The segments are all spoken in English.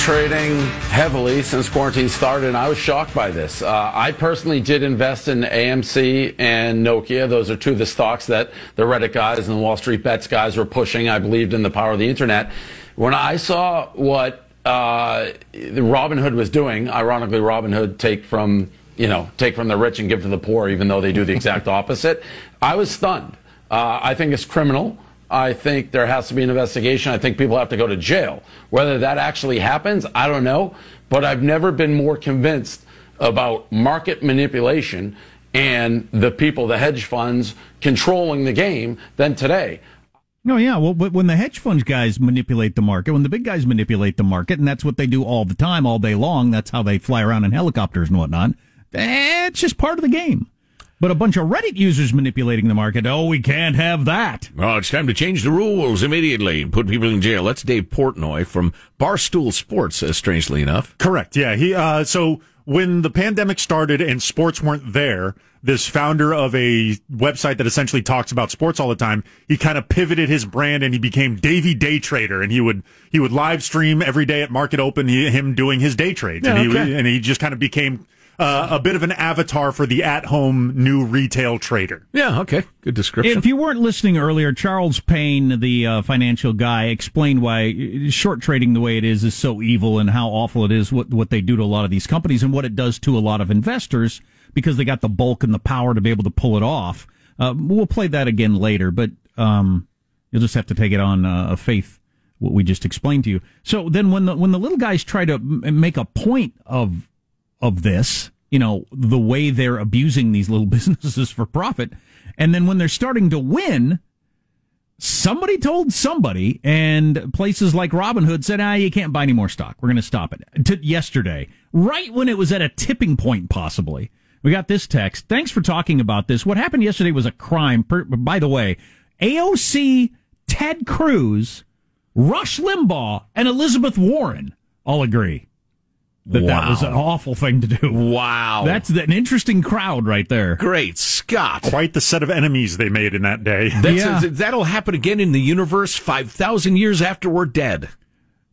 Trading heavily since quarantine started, and I was shocked by this. Uh, I personally did invest in AMC and Nokia. Those are two of the stocks that the Reddit guys and the Wall Street Bets guys were pushing. I believed in the power of the internet. When I saw what uh, Robinhood was doing, ironically, Robinhood take from you know take from the rich and give to the poor, even though they do the exact opposite. I was stunned. Uh, I think it's criminal. I think there has to be an investigation. I think people have to go to jail. Whether that actually happens, I don't know. But I've never been more convinced about market manipulation and the people, the hedge funds, controlling the game than today. No, oh, yeah. Well, when the hedge funds guys manipulate the market, when the big guys manipulate the market, and that's what they do all the time, all day long, that's how they fly around in helicopters and whatnot. Eh, it's just part of the game but a bunch of Reddit users manipulating the market. Oh, we can't have that. Oh, it's time to change the rules immediately and put people in jail. That's Dave Portnoy from Barstool Sports, uh, strangely enough. Correct. Yeah. He, uh, so when the pandemic started and sports weren't there, this founder of a website that essentially talks about sports all the time, he kind of pivoted his brand and he became Davey Day Trader, and he would he would live stream every day at market open he, him doing his day trades, yeah, and he okay. and he just kind of became uh, a bit of an avatar for the at-home new retail trader. Yeah, okay, good description. If you weren't listening earlier, Charles Payne, the uh, financial guy, explained why short trading the way it is is so evil and how awful it is what what they do to a lot of these companies and what it does to a lot of investors because they got the bulk and the power to be able to pull it off. Uh, we'll play that again later, but um, you'll just have to take it on uh, faith what we just explained to you. So then when the when the little guys try to m- make a point of of this, you know, the way they're abusing these little businesses for profit. And then when they're starting to win, somebody told somebody, and places like Robinhood said, ah, you can't buy any more stock. We're going to stop it. To yesterday, right when it was at a tipping point, possibly. We got this text. Thanks for talking about this. What happened yesterday was a crime. Per, by the way, AOC, Ted Cruz, Rush Limbaugh, and Elizabeth Warren all agree that wow. that was an awful thing to do. Wow. That's an interesting crowd right there. Great Scott. Quite the set of enemies they made in that day. Yeah. A, that'll happen again in the universe 5,000 years after we're dead.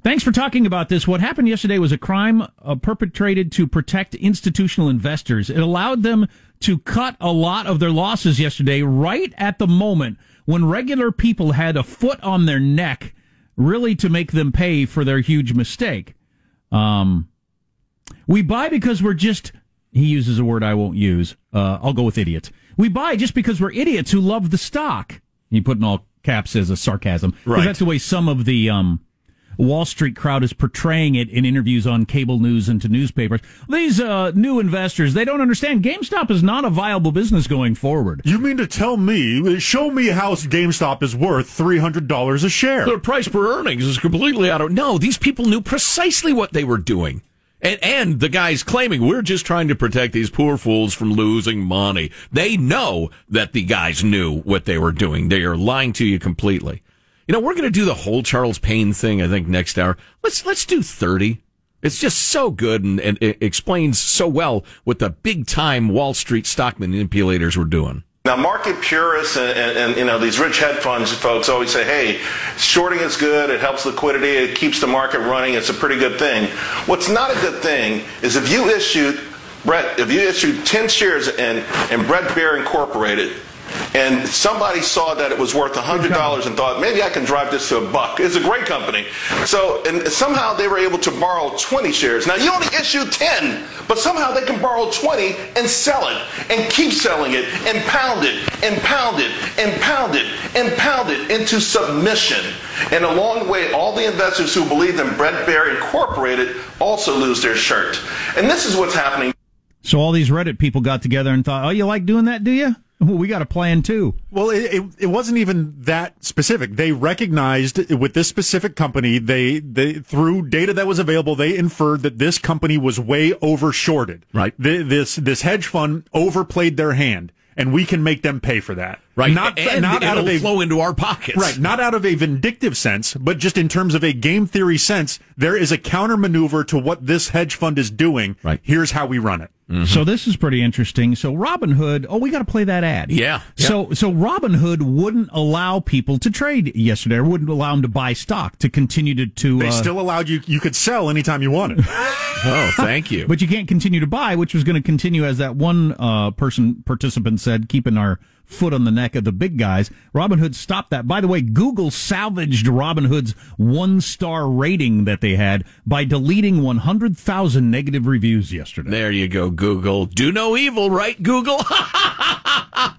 Thanks for talking about this. What happened yesterday was a crime uh, perpetrated to protect institutional investors. It allowed them to cut a lot of their losses yesterday right at the moment when regular people had a foot on their neck really to make them pay for their huge mistake. Um, we buy because we're just, he uses a word I won't use. Uh, I'll go with idiots. We buy just because we're idiots who love the stock. He put in all caps as a sarcasm. Right. That's the way some of the, um, Wall Street crowd is portraying it in interviews on cable news and to newspapers. These uh, new investors, they don't understand GameStop is not a viable business going forward. You mean to tell me, show me how GameStop is worth $300 a share? Their price per earnings is completely out of. No, these people knew precisely what they were doing. And, and the guy's claiming we're just trying to protect these poor fools from losing money. They know that the guys knew what they were doing. They are lying to you completely. You know, we're going to do the whole Charles Payne thing, I think, next hour. Let's, let's do 30. It's just so good and, and it explains so well what the big time Wall Street stock manipulators were doing. Now, market purists and, and, and, you know these rich hedge funds folks always say, "Hey, shorting is good. It helps liquidity. It keeps the market running. It's a pretty good thing." What's not a good thing is if you issued Bret, if you issued 10 shares in, in Bret Baier Incorporated, and somebody saw that it was worth $100 and thought, maybe I can drive this to a buck. It's a great company. So, and somehow they were able to borrow 20 shares. Now, you only issue 10, but somehow they can borrow 20 and sell it and keep selling it and pound it and pound it and pound it and pound it into submission. And along the way, all the investors who believe in Bret Baier Incorporated also lose their shirt. And this is what's happening. So all these Reddit people got together and thought, oh, you like doing that, do you? Well, we got a plan too. Well, it, it, it, wasn't even that specific. They recognized with this specific company, they, they, through data that was available, they inferred that this company was way overshorted. Right. The, this, this hedge fund overplayed their hand and we can make them pay for that. Right. Not, and not out of a flow into our pockets. Right, not out of a vindictive sense, but just in terms of a game theory sense, there is a counter maneuver to what this hedge fund is doing. Right. Here's how we run it. Mm-hmm. So this is pretty interesting. So Robinhood, oh, we got to play that ad. Yeah. So so Robinhood wouldn't allow people to trade yesterday, or wouldn't allow them to buy stock to continue to to. They uh, still allowed you, you could sell anytime you wanted. Oh, thank you. but you can't continue to buy, which was going to continue as that one uh, person participant said, keeping our foot on the neck of the big guys. Robinhood stopped that. By the way, Google salvaged Robinhood's one star rating that they had by deleting 100,000 negative reviews yesterday. there you go, Google. Do no evil, right, Google?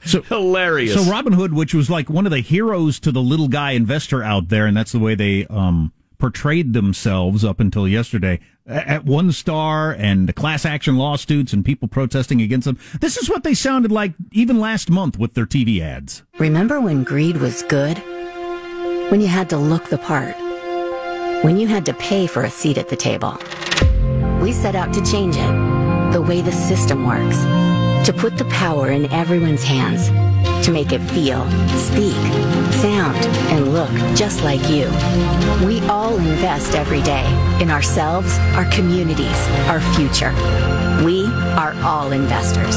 So Hilarious. So Robinhood, which was like one of the heroes to the little guy investor out there, and that's the way they um, portrayed themselves up until yesterday, at one star and the class action lawsuits and people protesting against them. This is what they sounded like even last month with their TV ads. Remember when greed was good? When you had to look the part? When you had to pay for a seat at the table? We set out to change it, the way the system works, to put the power in everyone's hands, to make it feel, speak, sound, and look just like you. We all invest every day in ourselves, our communities, our future. We are all investors.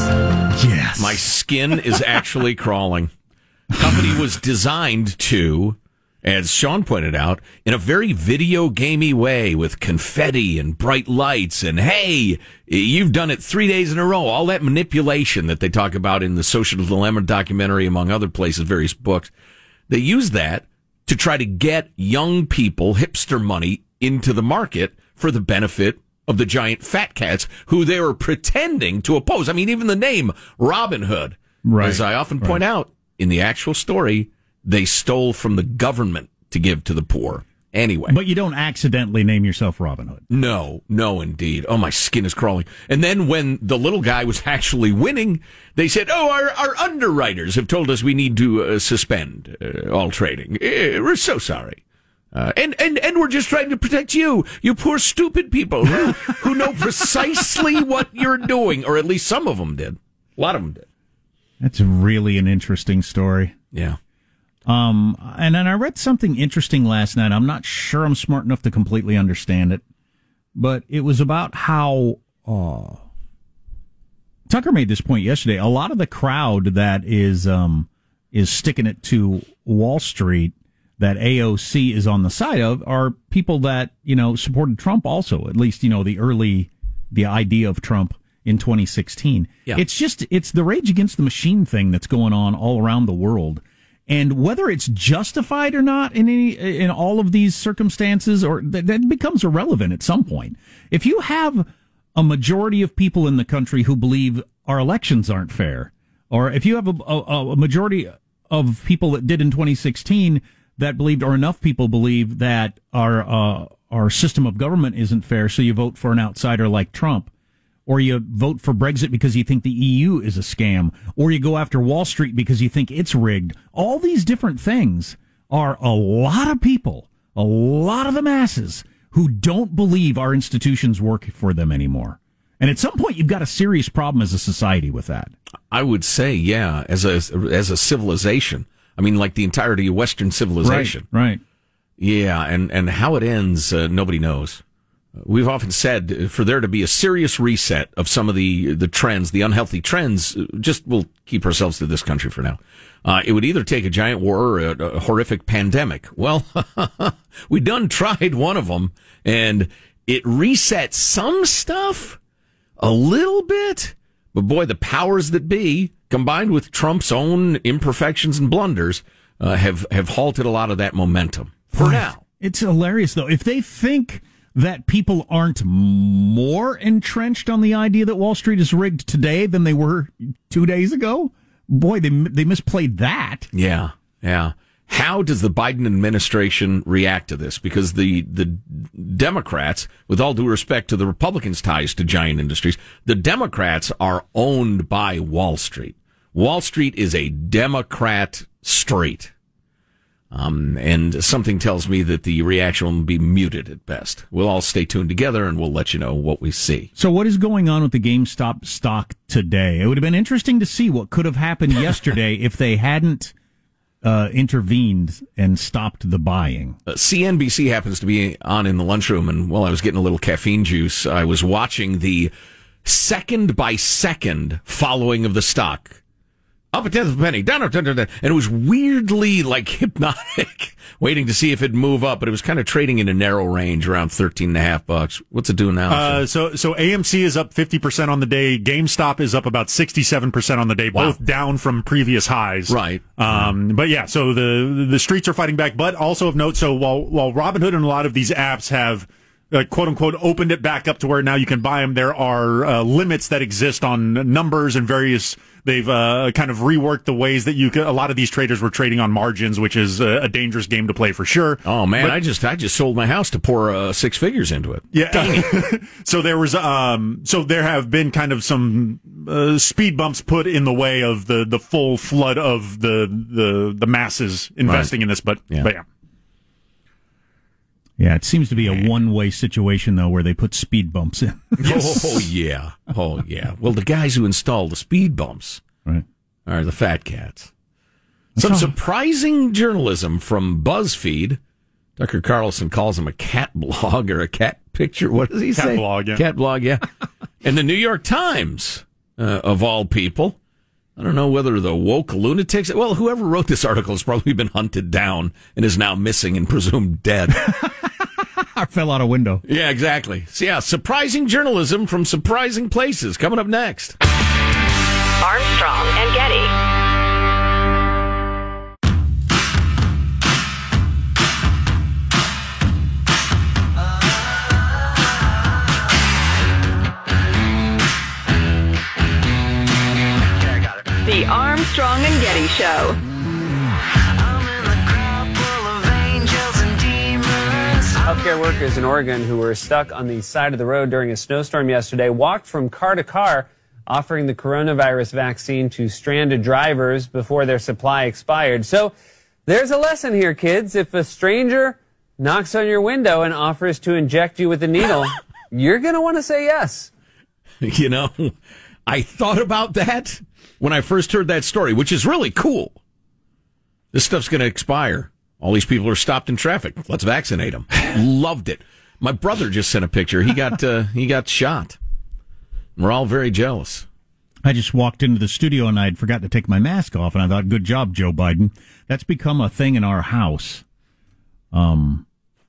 Yes. My skin is actually crawling. Company was designed to, as Sean pointed out, in a very video gamey way with confetti and bright lights and hey, you've done it three days in a row. All that manipulation that they talk about in the Social Dilemma documentary, among other places, various books. They use that to try to get young people, hipster money, into the market for the benefit of the giant fat cats who they were pretending to oppose. I mean, even the name Robin Hood, Right, as I often point out in the actual story, they stole from the government to give to the poor. Anyway, but you don't accidentally name yourself Robin Hood. no, no, indeed. Oh, my skin is crawling. And then when the little guy was actually winning, they said, "Oh, our, our underwriters have told us we need to uh, suspend uh, all trading. Uh, we're so sorry." Uh, and, and, and we're just trying to protect you, you poor stupid people who, who know precisely what you're doing, or at least some of them did. A lot of them did. That's really an interesting story. Yeah. Um, and then I read something interesting last night. I'm not sure I'm smart enough to completely understand it, but it was about how uh, Tucker made this point yesterday. A lot of the crowd that is um, is sticking it to Wall Street that AOC is on the side of are people that you know supported Trump. Also, at least you know the early the idea of Trump in 2016. Yeah. It's just it's the rage against the machine thing that's going on all around the world. And whether it's justified or not in any in all of these circumstances, or that, that becomes irrelevant at some point. If you have a majority of people in the country who believe our elections aren't fair, or if you have a, a, a majority of people that did in 2016 that believed, or enough people believe that our uh, our system of government isn't fair, so you vote for an outsider like Trump or you vote for Brexit because you think the EU is a scam, or you go after Wall Street because you think it's rigged. All these different things are a lot of people, a lot of the masses who don't believe our institutions work for them anymore. And at some point, you've got a serious problem as a society with that. I would say, yeah, as a, as a civilization. I mean, like the entirety of Western civilization. Right. Yeah, and, and how it ends, uh, nobody knows. We've often said for there to be a serious reset of some of the the trends, the unhealthy trends, just we'll keep ourselves to this country for now. Uh, it would either take a giant war or a, a horrific pandemic. Well, we done tried one of them, and it reset some stuff a little bit. But boy, the powers that be, combined with Trump's own imperfections and blunders, uh, have have halted a lot of that momentum for now. It's hilarious, though. If they think that people aren't more entrenched on the idea that Wall Street is rigged today than they were two days ago, boy, they they misplayed that. Yeah, yeah. How does the Biden administration react to this? Because the the Democrats, with all due respect to the Republicans' ties to giant industries, the Democrats are owned by Wall Street. Wall Street is a Democrat street. Um, and something tells me that the reaction will be muted at best. We'll all stay tuned together and we'll let you know what we see. So, what is going on with the GameStop stock today? It would have been interesting to see what could have happened yesterday if they hadn't uh, intervened and stopped the buying. Uh, CNBC happens to be on in the lunchroom, and while I was getting a little caffeine juice, I was watching the second by second following of the stock up a tenth of a penny, down a tenth of a penny. And it was weirdly like hypnotic, waiting to see if it'd move up, but it was kind of trading in a narrow range around 13 and a half bucks. What's it doing now? Uh, so, so AMC is up 50% on the day. GameStop is up about 67% on the day, Wow. both down from previous highs. Right. Um, but yeah, so the, the streets are fighting back, but also of note, so while, while Robinhood and a lot of these apps have, uh, quote unquote opened it back up to where now you can buy them. There are uh, limits that exist on numbers and various. They've uh, kind of reworked the ways that you could. A lot of these traders were trading on margins, which is a, a dangerous game to play for sure. oh man, But- I just I just sold my house to pour uh, six figures into it. yeah. so there was um so there have been kind of some uh, speed bumps put in the way of the the full flood of the the the masses investing in this but Yeah. but yeah. Yeah, it seems to be a one way situation though, where they put speed bumps in. Oh yeah, oh yeah. Well, the guys who install the speed bumps right. are the fat cats. Some all. surprising journalism from BuzzFeed. Tucker Carlson calls them a cat blog or a cat picture. What does he say? Cat say? blog, yeah. Cat blog, yeah. and the New York Times, uh, of all people. I don't know whether the woke lunatics. Well, whoever wrote this article has probably been hunted down and is now missing and presumed dead. I fell out a window. yeah, exactly. So, yeah, surprising journalism from surprising places. Coming up next. Armstrong and Getty. The Armstrong and Getty Show. Healthcare workers in Oregon who were stuck on the side of the road during a snowstorm yesterday walked from car to car, offering the coronavirus vaccine to stranded drivers before their supply expired. So there's a lesson here, kids. If a stranger knocks on your window and offers to inject you with a needle, you're going to want to say yes. You know, I thought about that when I first heard that story, which is really cool. This stuff's going to expire. All these people are stopped in traffic. Let's vaccinate them. Loved it. My brother just sent a picture. He got uh, he got shot. We're all very jealous. I just walked into the studio and I'd forgot to take my mask off, and I thought, "Good job, Joe Biden." That's become a thing in our house. Um,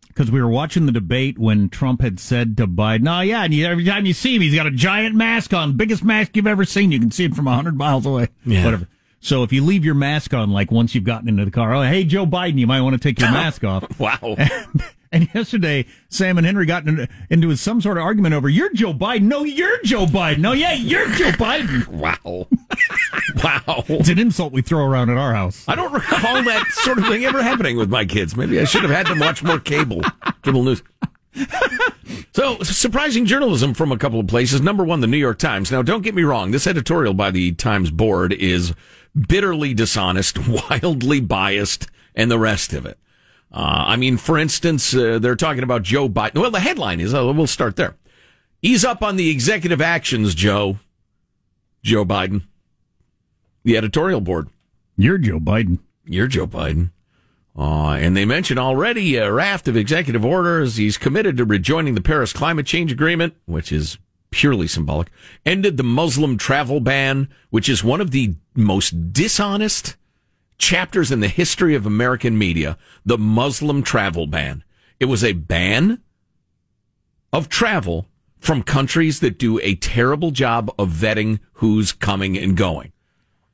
because we were watching the debate when Trump had said to Biden, "Oh yeah, and you, every time you see him, he's got a giant mask on, biggest mask you've ever seen. You can see it from hundred miles away. Yeah. Whatever." So if you leave your mask on, like once you've gotten into the car, oh hey Joe Biden, you might want to take your mask off. Wow. And yesterday, Sam and Henry got into, into some sort of argument over, you're Joe Biden. No, you're Joe Biden. No, yeah, you're Joe Biden. Wow. wow. It's an insult we throw around at our house. I don't recall that sort of thing ever happening with my kids. Maybe I should have had them watch more cable, cable news. So, surprising journalism from a couple of places. Number one, the New York Times. Now, don't get me wrong. This editorial by the Times board is bitterly dishonest, wildly biased, and the rest of it. Uh, I mean, for instance, uh, they're talking about Joe Biden. Well, the headline is, uh, we'll start there. Ease up on the executive actions, Joe. Joe Biden. The editorial board. You're Joe Biden. You're Joe Biden. Uh, and they mentioned already a raft of executive orders. He's committed to rejoining the Paris Climate Change Agreement, which is purely symbolic. Ended the Muslim travel ban, which is one of the most dishonest chapters in the history of American media. The Muslim travel ban. It was a ban of travel from countries that do a terrible job of vetting who's coming and going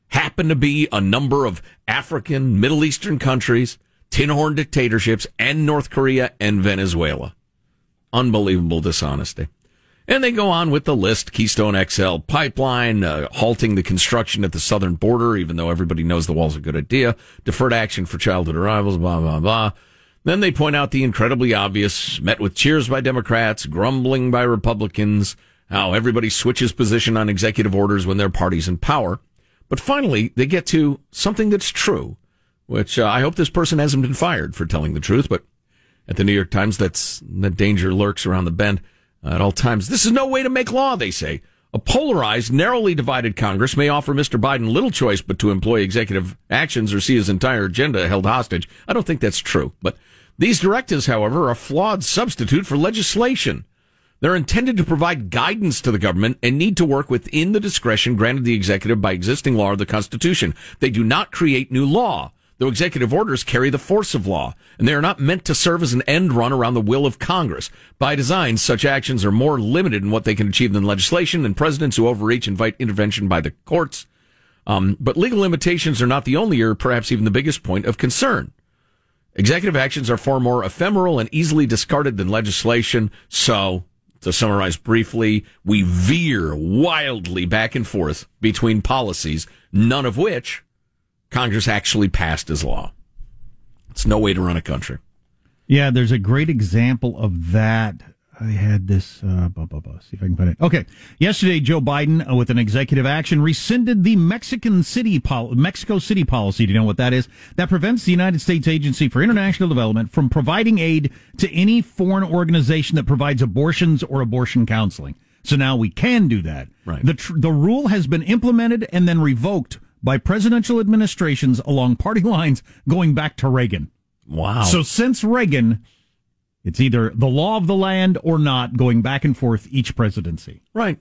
happen to be a number of African, Middle Eastern countries, tin horn dictatorships, and North Korea and Venezuela. Unbelievable dishonesty. And they go on with the list Keystone XL pipeline, uh, halting the construction at the southern border, even though everybody knows the wall's a good idea, deferred action for childhood arrivals, blah, blah, blah. Then they point out the incredibly obvious, met with cheers by Democrats, grumbling by Republicans, how everybody switches position on executive orders when their party's in power. But finally, they get to something that's true, which uh, I hope this person hasn't been fired for telling the truth, but at the New York Times, that's that danger lurks around the bend at all times. This is no way to make law, they say. A polarized, narrowly divided Congress may offer Mr. Biden little choice but to employ executive actions or see his entire agenda held hostage. I don't think that's true. But these directives, however, are a flawed substitute for legislation. They're intended to provide guidance to the government and need to work within the discretion granted the executive by existing law or the Constitution. They do not create new law though executive orders carry the force of law, and they are not meant to serve as an end run around the will of Congress. By design, such actions are more limited in what they can achieve than legislation, and presidents who overreach invite intervention by the courts. Um, but legal limitations are not the only or perhaps even the biggest point of concern. Executive actions are far more ephemeral and easily discarded than legislation. So, to summarize briefly, we veer wildly back and forth between policies, none of which Congress actually passed as law. It's no way to run a country. Yeah, there's a great example of that. I had this. Uh, blah, blah, blah. See if I can find it. Okay. Yesterday, Joe Biden, uh, with an executive action, rescinded the Mexican City pol- Mexico City policy. Do you know what that is? That prevents the United States Agency for International Development from providing aid to any foreign organization that provides abortions or abortion counseling. So now we can do that. Right. The tr- the rule has been implemented and then revoked by presidential administrations along party lines going back to Reagan. Wow. So since Reagan, it's either the law of the land or not, going back and forth each presidency. Right.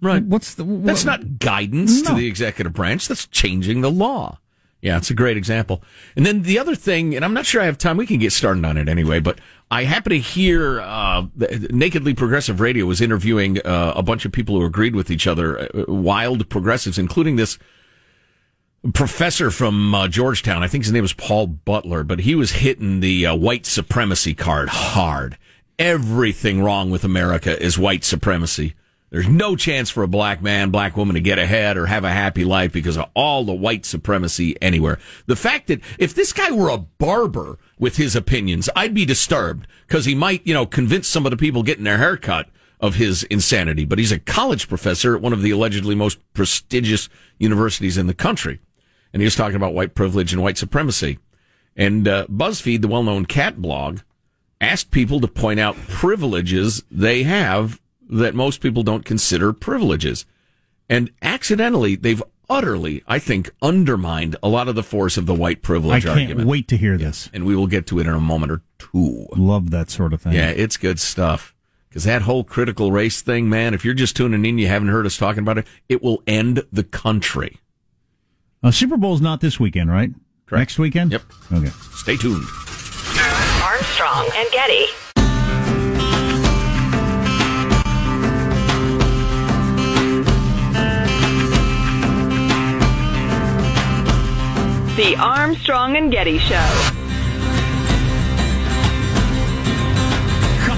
Right. What's the? What, That's not guidance No. to the executive branch. That's changing the law. Yeah, it's a great example. And then the other thing, and I'm not sure I have time. We can get started on it anyway, but I happen to hear uh, Nakedly Progressive Radio was interviewing uh, a bunch of people who agreed with each other, uh, wild progressives, including this professor from uh, Georgetown. I think his name was Paul Butler, but he was hitting the uh, white supremacy card hard. Everything wrong with America is white supremacy. There's no chance for a black man, black woman to get ahead or have a happy life because of all the white supremacy anywhere. The fact that if this guy were a barber with his opinions, I'd be disturbed because he might, you know, convince some of the people getting their hair cut of his insanity. But he's a college professor at one of the allegedly most prestigious universities in the country. And he was talking about white privilege and white supremacy. And uh, BuzzFeed, the well known cat blog, asked people to point out privileges they have that most people don't consider privileges. And accidentally, they've utterly, I think, undermined a lot of the force of the white privilege I privilege can't argument. wait to hear this. And we will get to it in a moment or two. Love that sort of thing. Yeah, it's good stuff. Because that whole critical race thing, man, if you're just tuning in, you haven't heard us talking about it, it will end the country. Uh, Super Bowl's not this weekend, right? Correct. Next weekend. Yep. Okay. Stay tuned. Armstrong and Getty. The Armstrong and Getty Show.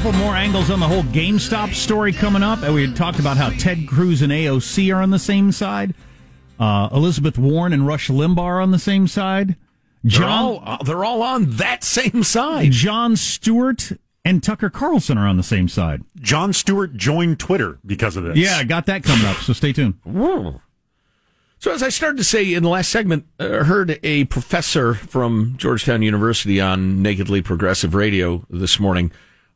couple more angles on the whole GameStop story coming up. And we had talked about how Ted Cruz and AOC are on the same side. Uh, Elizabeth Warren and Rush Limbaugh are on the same side. They're all, uh, they're all on that same side. Jon Stewart and Tucker Carlson are on the same side. Jon Stewart joined Twitter because of this. Yeah, I got that coming up. So stay tuned. So, as I started to say in the last segment, uh, heard a professor from Georgetown University on Nakedly Progressive Radio this morning.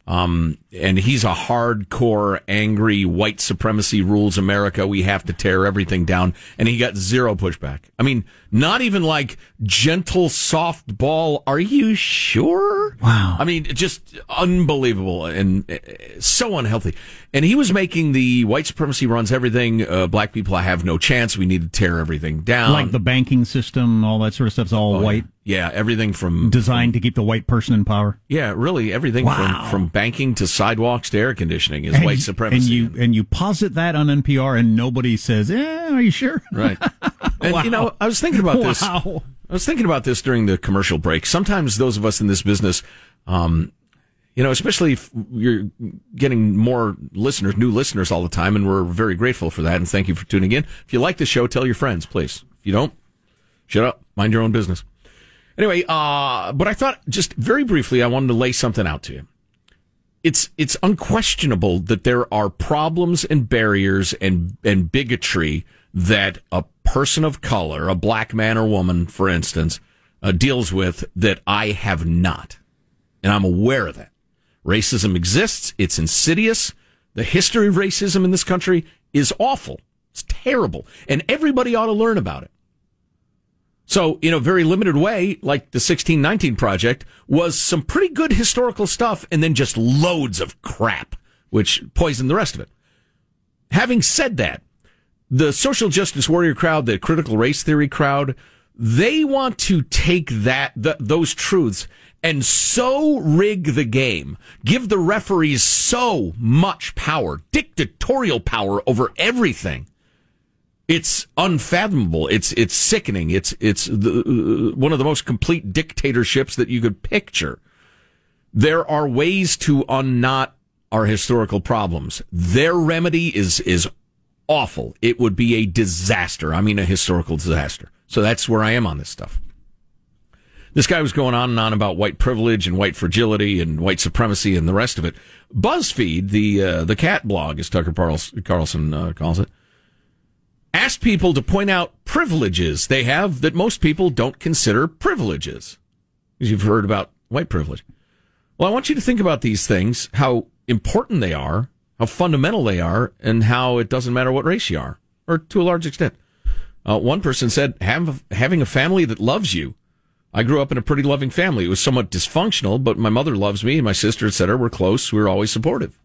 Um, and he's a hardcore, angry, white supremacy rules America. We have to tear everything down. And he got zero pushback. I mean, not even like gentle softball. Are you sure? Wow. I mean, just unbelievable and uh, so unhealthy. And he was making the white supremacy runs everything. Uh, black people have no chance. We need to tear everything down. like the banking system, all that sort of stuff's all Oh, yeah. Yeah, everything from designed to keep the white person in power. yeah, really everything Wow. from from banking to sidewalks to air conditioning is And white you- supremacy. And you and you posit that on NPR, and nobody says, "Eh, are you sure?" right. And you know, I was thinking about this. Wow. I was thinking about this during the commercial break. Sometimes those of us in this business, um, you know, especially if you're getting more listeners, new listeners all the time, and we're very grateful for that. And thank you for tuning in. If you like the show, tell your friends, please. If you don't, shut up, mind your own business. Anyway, uh, but I thought just very briefly, I wanted to lay something out to you. It's it's unquestionable that there are problems and barriers and and bigotry that a person of color, a black man or woman, for instance, uh, deals with that I have not, and I'm aware of that. Racism exists; it's insidious. The history of racism in this country is awful. It's terrible. And everybody ought to learn about it. So, in a very limited way, like the 1619 project, was some pretty good historical stuff and then just loads of crap, which poisoned the rest of it. Having said that, the social justice warrior crowd, the critical race theory crowd, they want to take that, th- those truths and so rig the game, give the referees so much power, dictatorial power over everything it's unfathomable. It's it's sickening. It's it's the, uh, one of the most complete dictatorships that you could picture. There are ways to unknot our historical problems. Their remedy is is awful. It would be a disaster. I mean, a historical disaster. So that's where I am on this stuff. This guy was going on and on about white privilege and white fragility and white supremacy and the rest of it. BuzzFeed, the uh, the cat blog, as Tucker Carlson uh, calls it asked people to point out privileges they have that most people don't consider privileges. You've heard about white privilege. Well, I want you to think about these things, how important they are, how fundamental they are, and how it doesn't matter what race you are, or to a large extent. Uh, one person said, having a family that loves you. I grew up in a pretty loving family. It was somewhat dysfunctional, but my mother loves me, and my sister, etc. We're close. We we're always supportive.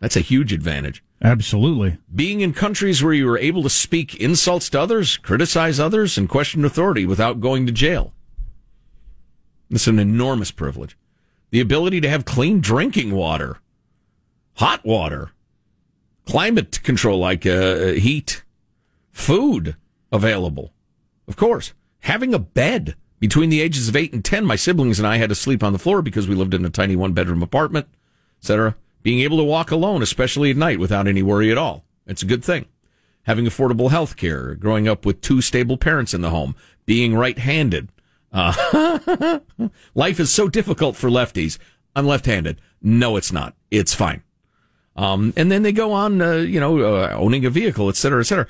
That's a huge advantage. Absolutely. Being in countries where you are able to speak insults to others, criticize others, and question authority without going to jail. It's an enormous privilege. The ability to have clean drinking water, hot water, climate control like uh, heat, food available. Of course, having a bed between the ages of 8 and 10, my siblings and I had to sleep on the floor because we lived in a tiny one bedroom apartment, etc being able to walk alone, especially at night, without any worry at all. It's a good thing. Having affordable health care, growing up with two stable parents in the home, being right handed. Uh, life is so difficult for lefties. I'm left handed. No, it's not. It's fine. Um, and then they go on, uh, you know, uh, owning a vehicle, et cetera, et cetera.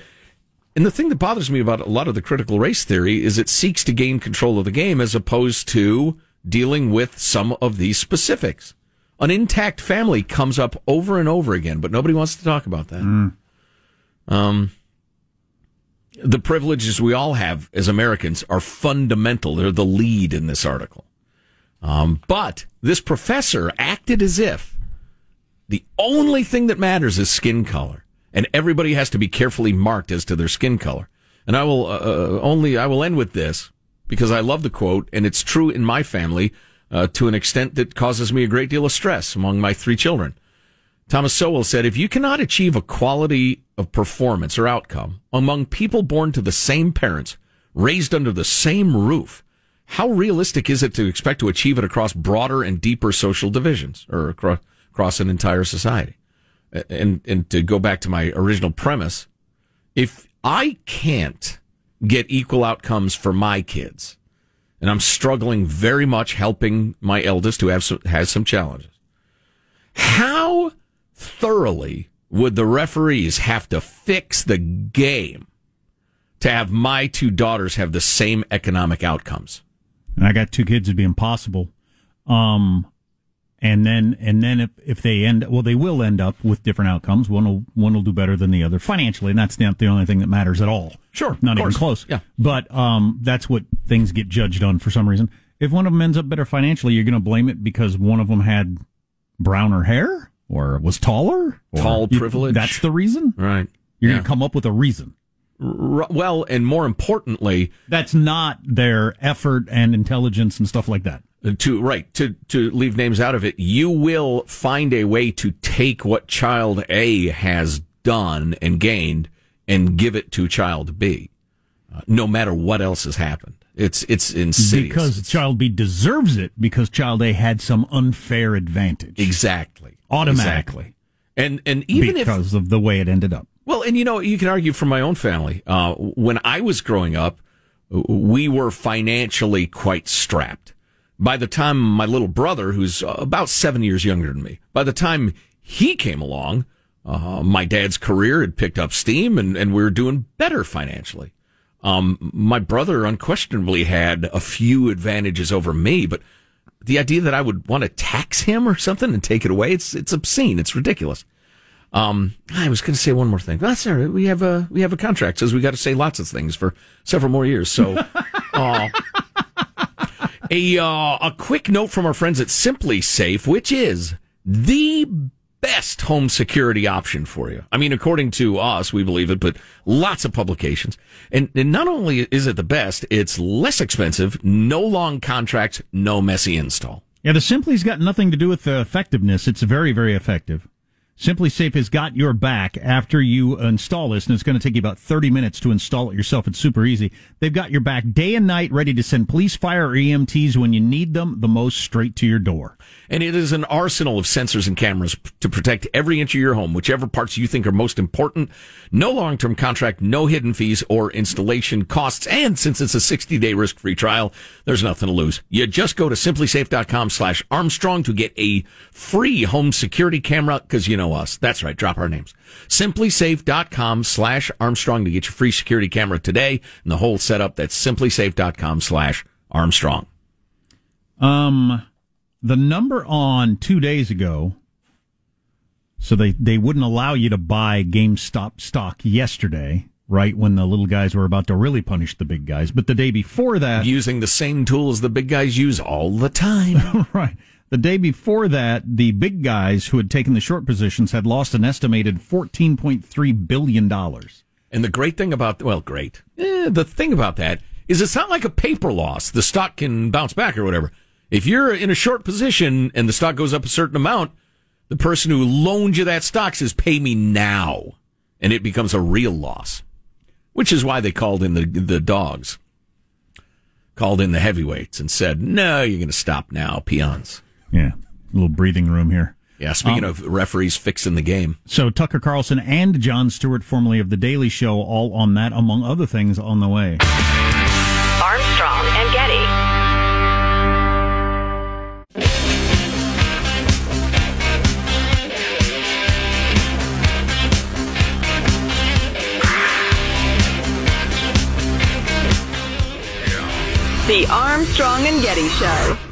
And the thing that bothers me about a lot of the critical race theory is it seeks to gain control of the game as opposed to dealing with some of these specifics. An intact family comes up over and over again, but nobody wants to talk about that. Mm. Um, the privileges we all have as Americans are fundamental. They're the lead in this article. Um, but this professor acted as if the only thing that matters is skin color, and everybody has to be carefully marked as to their skin color. And I will uh, uh only I will end with this because I love the quote, and it's true in my family uh, to an extent that causes me a great deal of stress among my three children. Thomas Sowell said, if you cannot achieve a quality of performance or outcome among people born to the same parents, raised under the same roof, how realistic is it to expect to achieve it across broader and deeper social divisions or across, across an entire society? And, and to go back to my original premise, if I can't get equal outcomes for my kids, and I'm struggling very much helping my eldest who some, has some challenges. How thoroughly would the referees have to fix the game to have my two daughters have the same economic outcomes? And I got two kids; it'd be impossible. Um, and then and then if, if they end well they will end up with different outcomes. One will one will do better than the other financially and that's not the only thing that matters at all. Sure not even close. Yeah. But um that's what things get judged on for some reason. If one of them ends up better financially you're going to blame it because one of them had browner hair or was taller? Or tall you, privilege that's the reason? Right. You're yeah. going to come up with a reason. Well and more importantly that's not their effort and intelligence and stuff like that to right to to leave names out of it you will find a way to take what child a has done and gained and give it to child b uh, no matter what else has happened. It's it's insidious. Because child b deserves it because child a had some unfair advantage. Exactly. Automatically exactly. and and even because if, of the way it ended up. Well and you know you can argue from my own family. Uh, when i was growing up we were financially quite strapped by the time my little brother, who's uh, about seven years younger than me, by the time he came along, uh, my dad's career had picked up steam and, and we were doing better financially. Um, my brother unquestionably had a few advantages over me, but the idea that I would want to tax him or something and take it away, it's, it's obscene. It's ridiculous. Um, I was going to say one more thing. That's all right. We have a we have a contract says we got to say lots of things for several more years. So, uh, a uh, a quick note from our friends at SimpliSafe, which is the best home security option for you. I mean, according to us, we believe it, but lots of publications. And, and not only is it the best, it's less expensive, no long contracts, no messy install. Yeah, the Simply's got nothing to do with the effectiveness. It's very, very effective. SimpliSafe has got your back after you install this, and it's going to take you about 30 minutes to install it yourself. It's super easy. They've got your back day and night ready to send police, fire, or EMTs when you need them the most straight to your door. And it is an arsenal of sensors and cameras to protect every inch of your home, whichever parts you think are most important. No long term contract, no hidden fees or installation costs. And since it's a 60 day risk free trial, there's nothing to lose. You just go to simplisafe.com slash Armstrong to get a free home security camera because you know us. That's right. Drop our names. Simplisafe.com slash Armstrong to get your free security camera today and the whole setup. That's simplisafe.com slash Armstrong. Um, the number on two days ago, so they, they wouldn't allow you to buy GameStop stock yesterday, right when the little guys were about to really punish the big guys. But the day before that, using the same tools the big guys use all the time. right. The day before that, the big guys who had taken the short positions had lost an estimated $14.3 billion. And the great thing about, well, great. Eh, the thing about that is it's not like a paper loss. The stock can bounce back or whatever. If you're in a short position and the stock goes up a certain amount, the person who loaned you that stock says, pay me now. And it becomes a real loss, which is why they called in the, the dogs, called in the heavyweights and said, no, you're going to stop now, peons. Yeah. A little breathing room here. Yeah, speaking um, of referees fixing the game. So Tucker Carlson and Jon Stewart, formerly of The Daily Show, all on that, among other things, on the way. Armstrong and Getty. The Armstrong and Getty Show.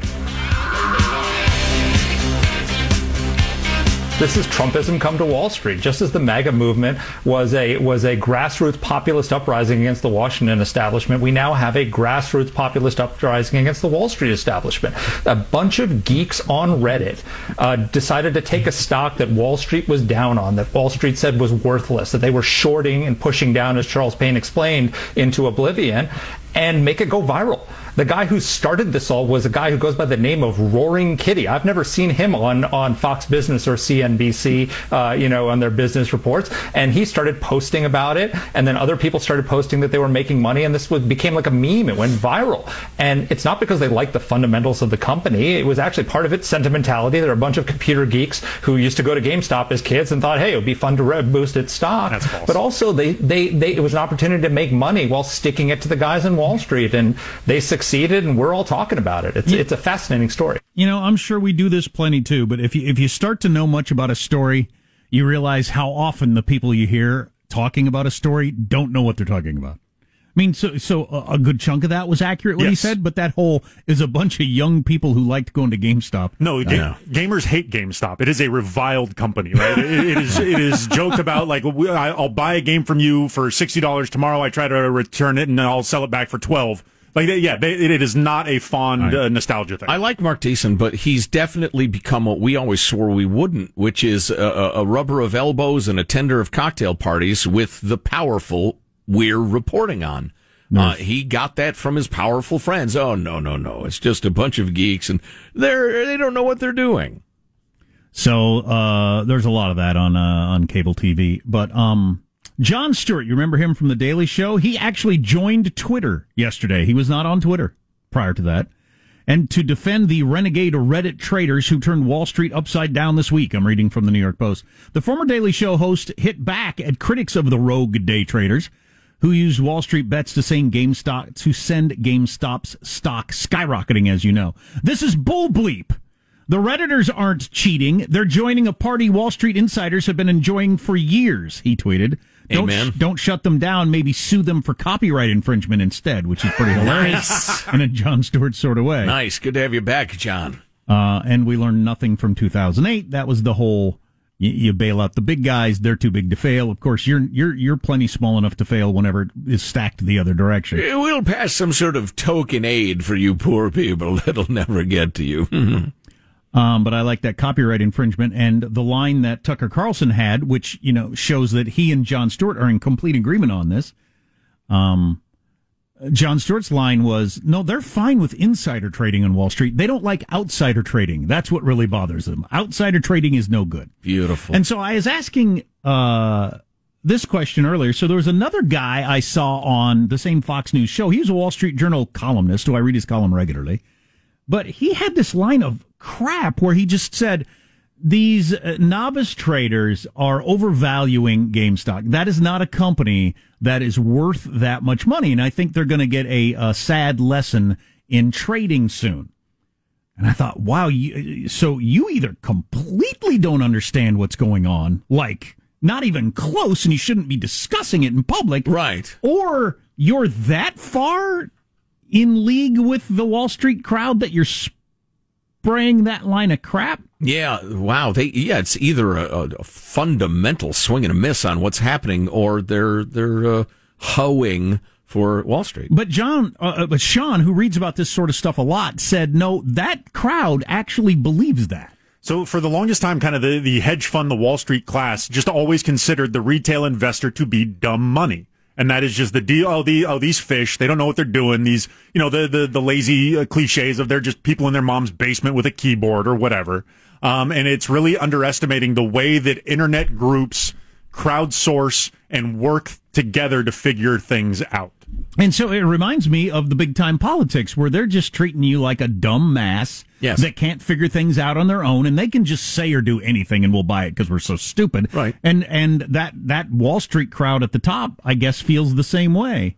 This is Trumpism come to Wall Street. Just as the MAGA movement was a was a grassroots populist uprising against the Washington establishment, we now have a grassroots populist uprising against the Wall Street establishment. A bunch of geeks on Reddit uh, decided to take a stock that Wall Street was down on, that Wall Street said was worthless, that they were shorting and pushing down, as Charles Payne explained, into oblivion, and make it go viral. The guy who started this all was a guy who goes by the name of Roaring Kitty. I've never seen him on, on Fox Business or CNBC, uh, you know, on their business reports. And he started posting about it. And then other people started posting that they were making money. And this was, became like a meme. It went viral. And it's not because they like the fundamentals of the company. It was actually part of its sentimentality. There are a bunch of computer geeks who used to go to GameStop as kids and thought, hey, it would be fun to boost its stock. That's false. But also, they, they, they, it was an opportunity to make money while sticking it to the guys in Wall Street. And they succeeded succeeded, and we're all talking about it. It's, it's a fascinating story. You know, I'm sure we do this plenty too, but if you, if you start to know much about a story, you realize how often the people you hear talking about a story don't know what they're talking about. I mean, so so a good chunk of that was accurate what yes. he said, but that whole is a bunch of young people who liked going to GameStop. No, ga- gamers hate GameStop. It is a reviled company, right? it, it is it is joked about like I'll buy a game from you for sixty dollars tomorrow. I try to return it and I'll sell it back for twelve. Like, yeah, it is not a fond right. uh, nostalgia thing. I like Mark Thiessen, but he's definitely become what we always swore we wouldn't, which is a, a rubber of elbows and a tender of cocktail parties with the powerful we're reporting on. Uh, he got that from his powerful friends. Oh no, no, no! It's just a bunch of geeks, and they're they don't know what they're doing. So uh, there's a lot of that on uh, on cable TV, but um, Jon Stewart, you remember him from The Daily Show? He actually joined Twitter yesterday. He was not on Twitter prior to that. And to defend the renegade Reddit traders who turned Wall Street upside down this week, I'm reading from the New York Post. The former Daily Show host hit back at critics of the rogue day traders who used Wall Street bets to send GameStop to send GameStop's stock skyrocketing, as you know. This is bull bleep. The Redditors aren't cheating. They're joining a party Wall Street insiders have been enjoying for years, he tweeted. Don't, Sh- don't shut them down. Maybe sue them for copyright infringement instead, which is pretty hilarious in a Jon Stewart sort of way. Nice. Good to have you back, Jon. Uh, and we learned nothing from 2008. That was the whole You, you bail out the big guys; they're too big to fail. Of course, you're you're you're plenty small enough to fail whenever it is stacked the other direction. We'll pass some sort of token aid for you poor people. That'll never get to you. Um, but I like that copyright infringement and the line that Tucker Carlson had, which you know shows that he and Jon Stewart are in complete agreement on this. Um, Jon Stewart's line was, "No, they're fine with insider trading on Wall Street. They don't like outsider trading. That's what really bothers them. Outsider trading is no good." Beautiful. And so I was asking uh, this question earlier. So there was another guy I saw on the same Fox News show. He was a Wall Street Journal columnist who I read his column regularly. But he had this line of crap where he just said, these uh, novice traders are overvaluing GameStop. That is not a company that is worth that much money. And I think they're going to get a, a sad lesson in trading soon. And I thought, wow, you, so you either completely don't understand what's going on, like not even close, and you shouldn't be discussing it in public. Right. Or you're that far in league with the Wall Street crowd that you're spraying that line of crap. Yeah, wow. They yeah, it's either a, a fundamental swing and a miss on what's happening, or they're they're uh, hoeing for Wall Street. But John, uh, but Sean, who reads about this sort of stuff a lot, said no. That crowd actually believes that. So for the longest time, kind of the, the hedge fund, the Wall Street class, just always considered the retail investor to be dumb money. And that is just the deal. Oh, the, oh, these fish, they don't know what they're doing. These, you know, the, the, the lazy uh, cliches of they're just people in their mom's basement with a keyboard or whatever. Um, and it's really underestimating the way that internet groups crowdsource and work together to figure things out. And so it reminds me of the big time politics where they're just treating you like a dumb mass Yes. that can't figure things out on their own and they can just say or do anything and we'll buy it because we're so stupid. Right. And and that that Wall Street crowd at the top, I guess, feels the same way.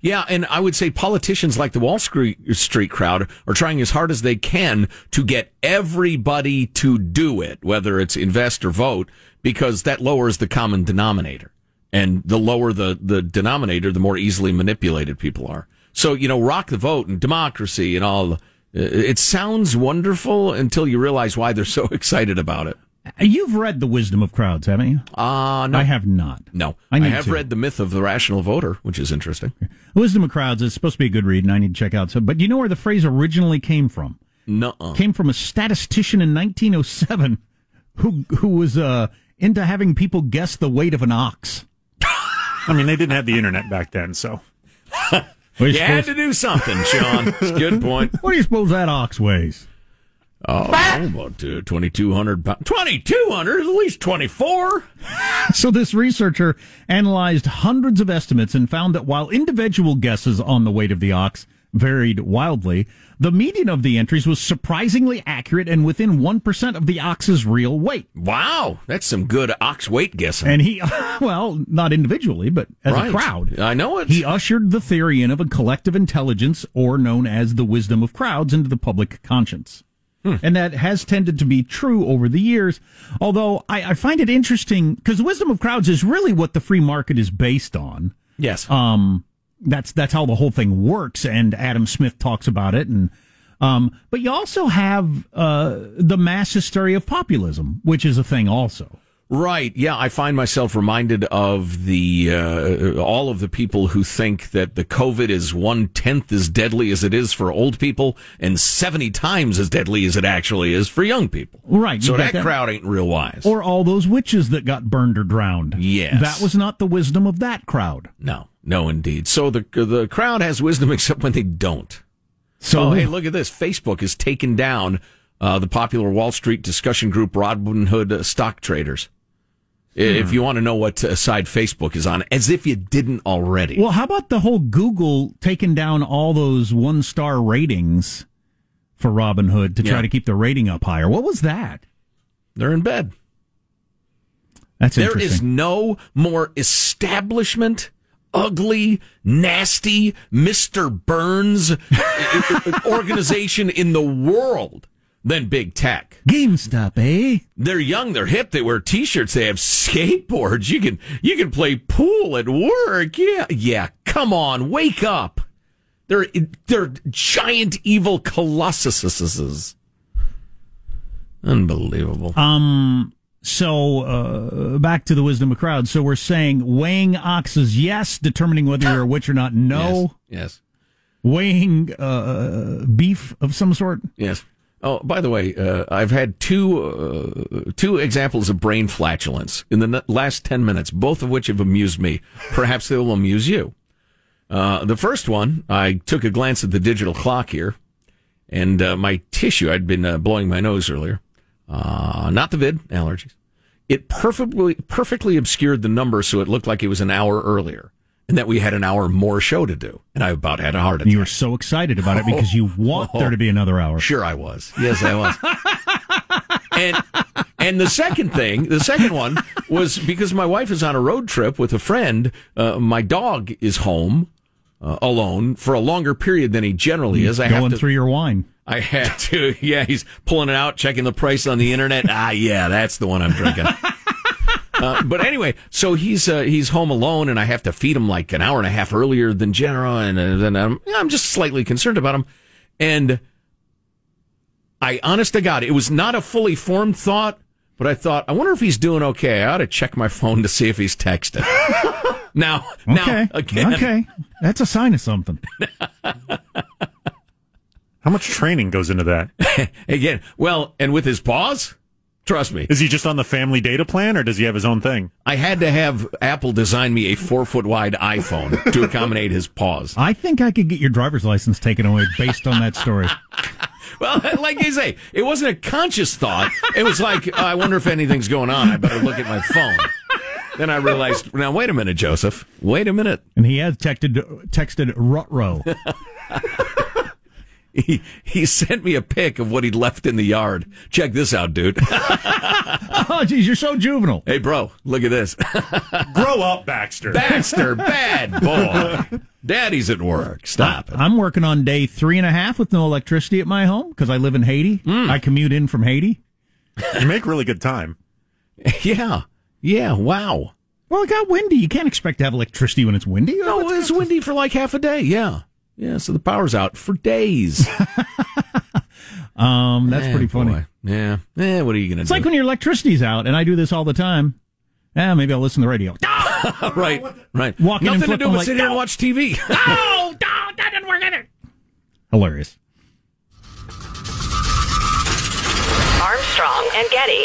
Yeah, and I would say politicians like the Wall Street, Street crowd are trying as hard as they can to get everybody to do it, whether it's invest or vote, because that lowers the common denominator. And the lower the, the denominator, the more easily manipulated people are. So, you know, rock the vote and democracy and all. It sounds wonderful until you realize why they're so excited about it. You've read The Wisdom of Crowds, haven't you? Uh, no. I have not. No. I I, have to. read The Myth of the Rational Voter, which is interesting. The Wisdom of Crowds is supposed to be a good read and I need to check out. So, but you know where the phrase originally came from? Nuh-uh. Came from a statistician in 1907 who who was uh, into having people guess the weight of an ox. I mean, they didn't have the internet back then, so. What you You had to do something, Sean. It's a good point. what do you suppose that ox weighs? Oh, about uh, 2,200 pounds. 2,200? At least 24. So this researcher analyzed hundreds of estimates and found that while individual guesses on the weight of the ox varied wildly, the median of the entries was surprisingly accurate and within 1% of the ox's real weight. Wow. That's some good ox weight guessing. And he, well, not individually, but as Right. a crowd. I know it. He ushered the theory in of a collective intelligence, or known as the wisdom of crowds, into the public conscience. Hmm. And that has tended to be true over the years. Although I, I find it interesting because the wisdom of crowds is really what the free market is based on. yes. Um, that's that's how the whole thing works, and Adam Smith talks about it. And um, but you also have uh, the mass hysteria of populism, which is a thing also. Right. Yeah, I find myself reminded of the uh, all of the people who think that the COVID is one tenth as deadly as it is for old people, and seventy times as deadly as it actually is for young people. Right, So that, that. crowd ain't real wise. Or all those witches that got burned or drowned. Yes. that was not the wisdom of that crowd. no, no, indeed. So the the crowd has wisdom, except when they don't. So oh, hey, look at this! Facebook has taken down uh, the popular Wall Street discussion group Robinhood uh, Stock Traders. If you want to know what uh, side Facebook is on, as if you didn't already. Well, how about the whole Google taking down all those one star ratings for Robinhood to try Yeah. to keep the rating up higher? What was that? They're in bed. That's There interesting. no more establishment, ugly, nasty, Mr. Burns organization in the world than big tech. GameStop, eh? They're young, they're hip, they wear t-shirts, they have skateboards. You can you can play pool at work. Yeah. Yeah, come on, wake up. They're they're giant evil colossuses. Unbelievable. Um, So uh, back to the wisdom of crowds. So we're saying weighing oxes, yes. Determining whether you're a witch or not, no. Yes. Yes. Weighing uh, beef of some sort. Yes. Oh, by the way, uh, I've had two uh, two examples of brain flatulence in the last ten minutes, both of which have amused me. Perhaps they will amuse you. Uh, the first one, I took a glance at the digital clock here, and uh, my tissue. I'd been uh, blowing my nose earlier, uh, not the vid allergies. It perfectly perfectly obscured the number, so it looked like it was an hour earlier, and that we had an hour more show to do. And I about had a heart attack. You were so excited about it because you want there to be another hour. Sure, I was. Yes, I was. and and the second thing, the second one was because my wife is on a road trip with a friend. Uh, my dog is home uh, alone for a longer period than he generally is. I Going have to, through your wine. I had to. Yeah, he's pulling it out, checking the price on the internet. ah, yeah, that's the one I'm drinking. Uh, but anyway, so he's uh, he's home alone, and I have to feed him like an hour and a half earlier than general, and uh, then I'm I'm just slightly concerned about him. And I, honest to God, it was not a fully formed thought, but I thought, I wonder if he's doing okay. I ought to check my phone to see if he's texting. now, now Okay. again, Okay. That's a sign of something. How much training goes into that? again, well, and with his paws, trust me, Is he just on the family data plan or does he have his own thing? I had to have Apple design me a four foot wide iPhone to accommodate his paws. I think I could get your driver's license taken away based on that story. Well, like you say, it wasn't a conscious thought. It was like, oh, I wonder if anything's going on. I better look at my phone. Then I realized, now wait a minute, Joseph. Wait a minute. And he had texted texted Ruh-Roh. He he sent me a pic of what he'd left in the yard. Check this out, dude. oh, geez, you're so juvenile. hey, bro, look at this. Grow up, Baxter. Baxter, bad boy. Daddy's at work. Stop it. I'm working on day three and a half with no electricity at my home because I live in Haiti. Hmm. I commute in from Haiti. You make really good time. Yeah. Yeah. Wow. Well, it got windy. You can't expect to have electricity when it's windy. No, it's windy for like half a day. Yeah. Yeah. So the power's out for days. Um, that's Eh, pretty funny. boy. Yeah. Eh, what are you going to do? It's like when your electricity's out, and I do this all the time. Yeah, maybe I'll listen to the radio. right. Right. Walking and Nothing to do flipping but like, sit here and watch TV. Oh, no, that didn't work either. Hilarious. Armstrong and Getty.